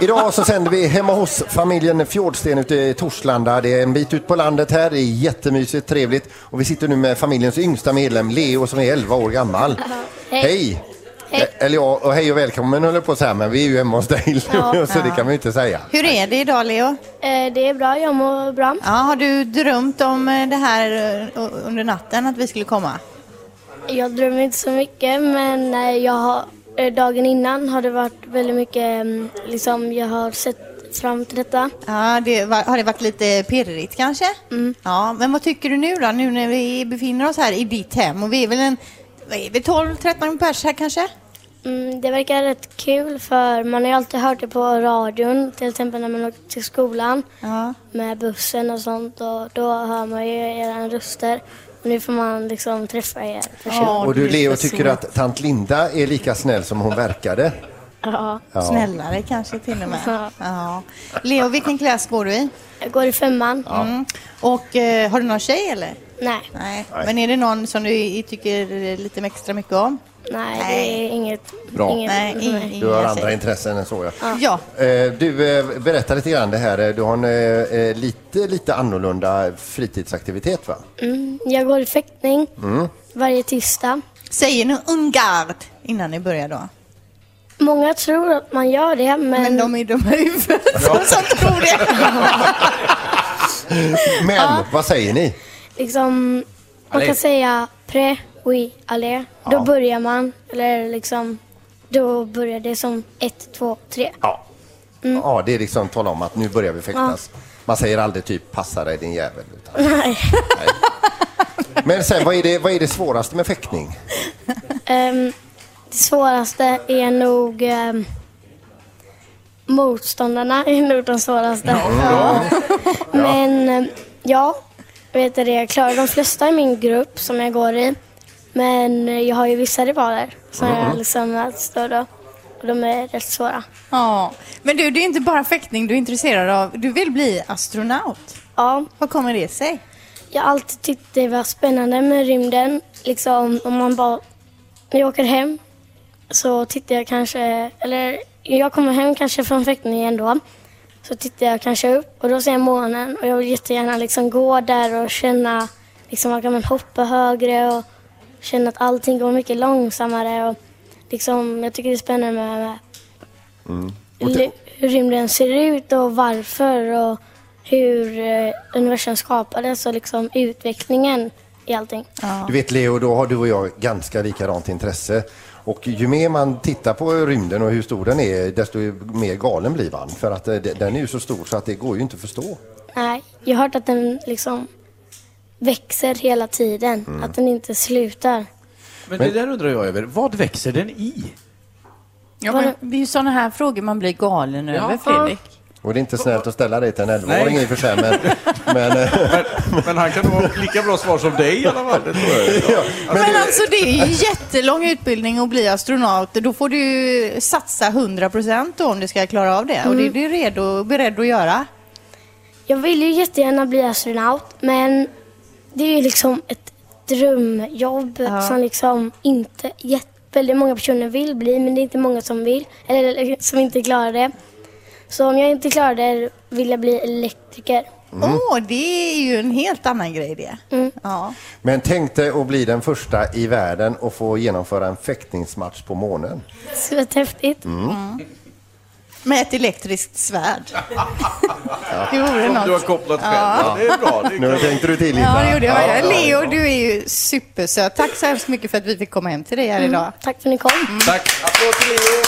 Idag så sänder vi hemma hos familjen Fjordsten ute i Torslanda. Det är en bit ut på landet här. Det är jättemysigt, trevligt. Och vi sitter nu med familjens yngsta medlem, Leo, som är 11 år gammal. Hej. Hej! Hej. Eh, Eller ja, och hej och välkommen höll jag på att säga, men vi är ju hemma hos dig, Ja. så det kan man ju inte säga. Hur är det idag Leo? Eh, Det är bra, jag mår bra. Ja, har du drömt om eh, det här eh, under natten att vi skulle komma? Jag drömmer inte så mycket men eh, jag har, dagen innan har det varit väldigt mycket, mm, liksom jag har sett fram till detta. Ja, det var, har det varit lite pirrigt kanske? Ja, men vad tycker du nu då? Nu när vi befinner oss här i ditt hem och vi är väl en vad är vi, 12-13 pers här kanske? Mm, det verkar rätt kul för man har ju alltid hört det på radion, till exempel när man åker till skolan Ja. med bussen och sånt och då hör man ju era röster. Nu får man liksom träffa er. Ja, Och du Leo så tycker svårt. att tant Linda är lika snäll som hon verkade. Ja. Ja. Snällare kanske till och med. Ja. Ja. Leo, vilken klass går du i? Jag går i femman. Mm. Och eh, har du någon tjej eller? Nej, Nej. Men är det någon som du tycker lite extra mycket om? Nej, det är inget. Bra. inget Nej, ing- ing- Du har andra intressen än så ja. Ja. Eh, Du, eh, berätta lite grann det här. Eh, Du har en eh, eh, lite, lite annorlunda fritidsaktivitet va? Mm, jag går i fäktning Mm. varje tisdag. Säger ni ungard innan ni börjar då? Många tror att man gör det, men, Men de är dumma i huvudet som tror det. Men vad säger ni? liksom, man kan säga pre, oui, allez. Då Ja. börjar man, eller liksom, då börjar det som ett, två, tre. Ja. ja, det är liksom tala om att nu börjar vi fäktas. Man säger aldrig typ passa dig din jävel. Utan, Nej. men sen, vad är, det, vad är det svåraste med fäktning? Ehm, det svåraste är nog ehm, motståndarna är nog de svåraste. Ja. Men ehm, ja, vet du det, jag klarar de flesta i min grupp som jag går i. Men eh, jag har ju vissa rivaler som jag liksom möts då och då. Och de är rätt svåra. Ja. Men du, det är inte bara fäktning du är intresserad av. Du vill bli astronaut. Ja, Vad kommer det sig? jag har alltid tyckt det var spännande med rymden. Liksom om man bara, när jag åker hem så tittar jag kanske, eller jag kommer hem kanske från fäktningen då. Så tittar jag kanske upp och då ser jag månen och jag vill jättegärna liksom gå där och känna, liksom man kan hoppa högre och känna att allting går mycket långsammare och liksom, jag tycker det är spännande med, med ly- hur rymden ser ut och varför och hur eh, universum skapades och liksom utvecklingen i allting. Du vet Leo, då har du och jag ganska likadant intresse. Och ju mer man tittar på rymden och hur stor den är, desto mer galen blir man. För att eh, de- den är ju så stor så att det går ju inte att förstå. Nej, jag har hört att den liksom växer hela tiden, att den inte slutar. Men det där undrar jag över. Vad växer den i? Ja, men det är ju sådana här frågor man blir galen över, Fredrik. Och det är inte snällt att ställa det till en 11-åring i och för sig, men... men Men, men han kan nog ha lika bra svar som dig i alla fall. Det tror jag. ja, men Men du, alltså det är ju jättelång utbildning att bli astronaut. Då får du satsa 100 procent om du ska klara av det. Och det är du redo, beredd att göra. Jag vill ju jättegärna bli astronaut, men det är ju liksom ett drömjobb Ja. som liksom inte jätte, väldigt många personer vill bli, men det är inte många som vill, eller, eller som inte klarar det. Så om jag inte klarar det vill jag bli elektriker. Åh, det är ju en helt annan grej det. Mm. Ja. men tänk dig att bli den första i världen och få genomföra en fäktningsmatch på månen. Det skulle häftigt. Med ett elektriskt svärd. Det vore Som du har något. kopplat själv. Ja. Det är bra. Det är Nu tänkte du till Ja, det gjorde jag. Leo, du är ju supersöt. Tack så hemskt mycket för att vi fick komma hem till dig här idag. Tack för att ni kom. Tack. Applåd till Leo.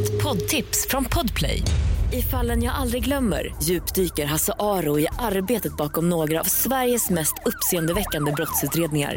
Ett poddtips från Podplay. I fallen jag aldrig glömmer djupdyker Hasse Aro i arbetet bakom några av Sveriges mest uppseendeväckande brottsutredningar.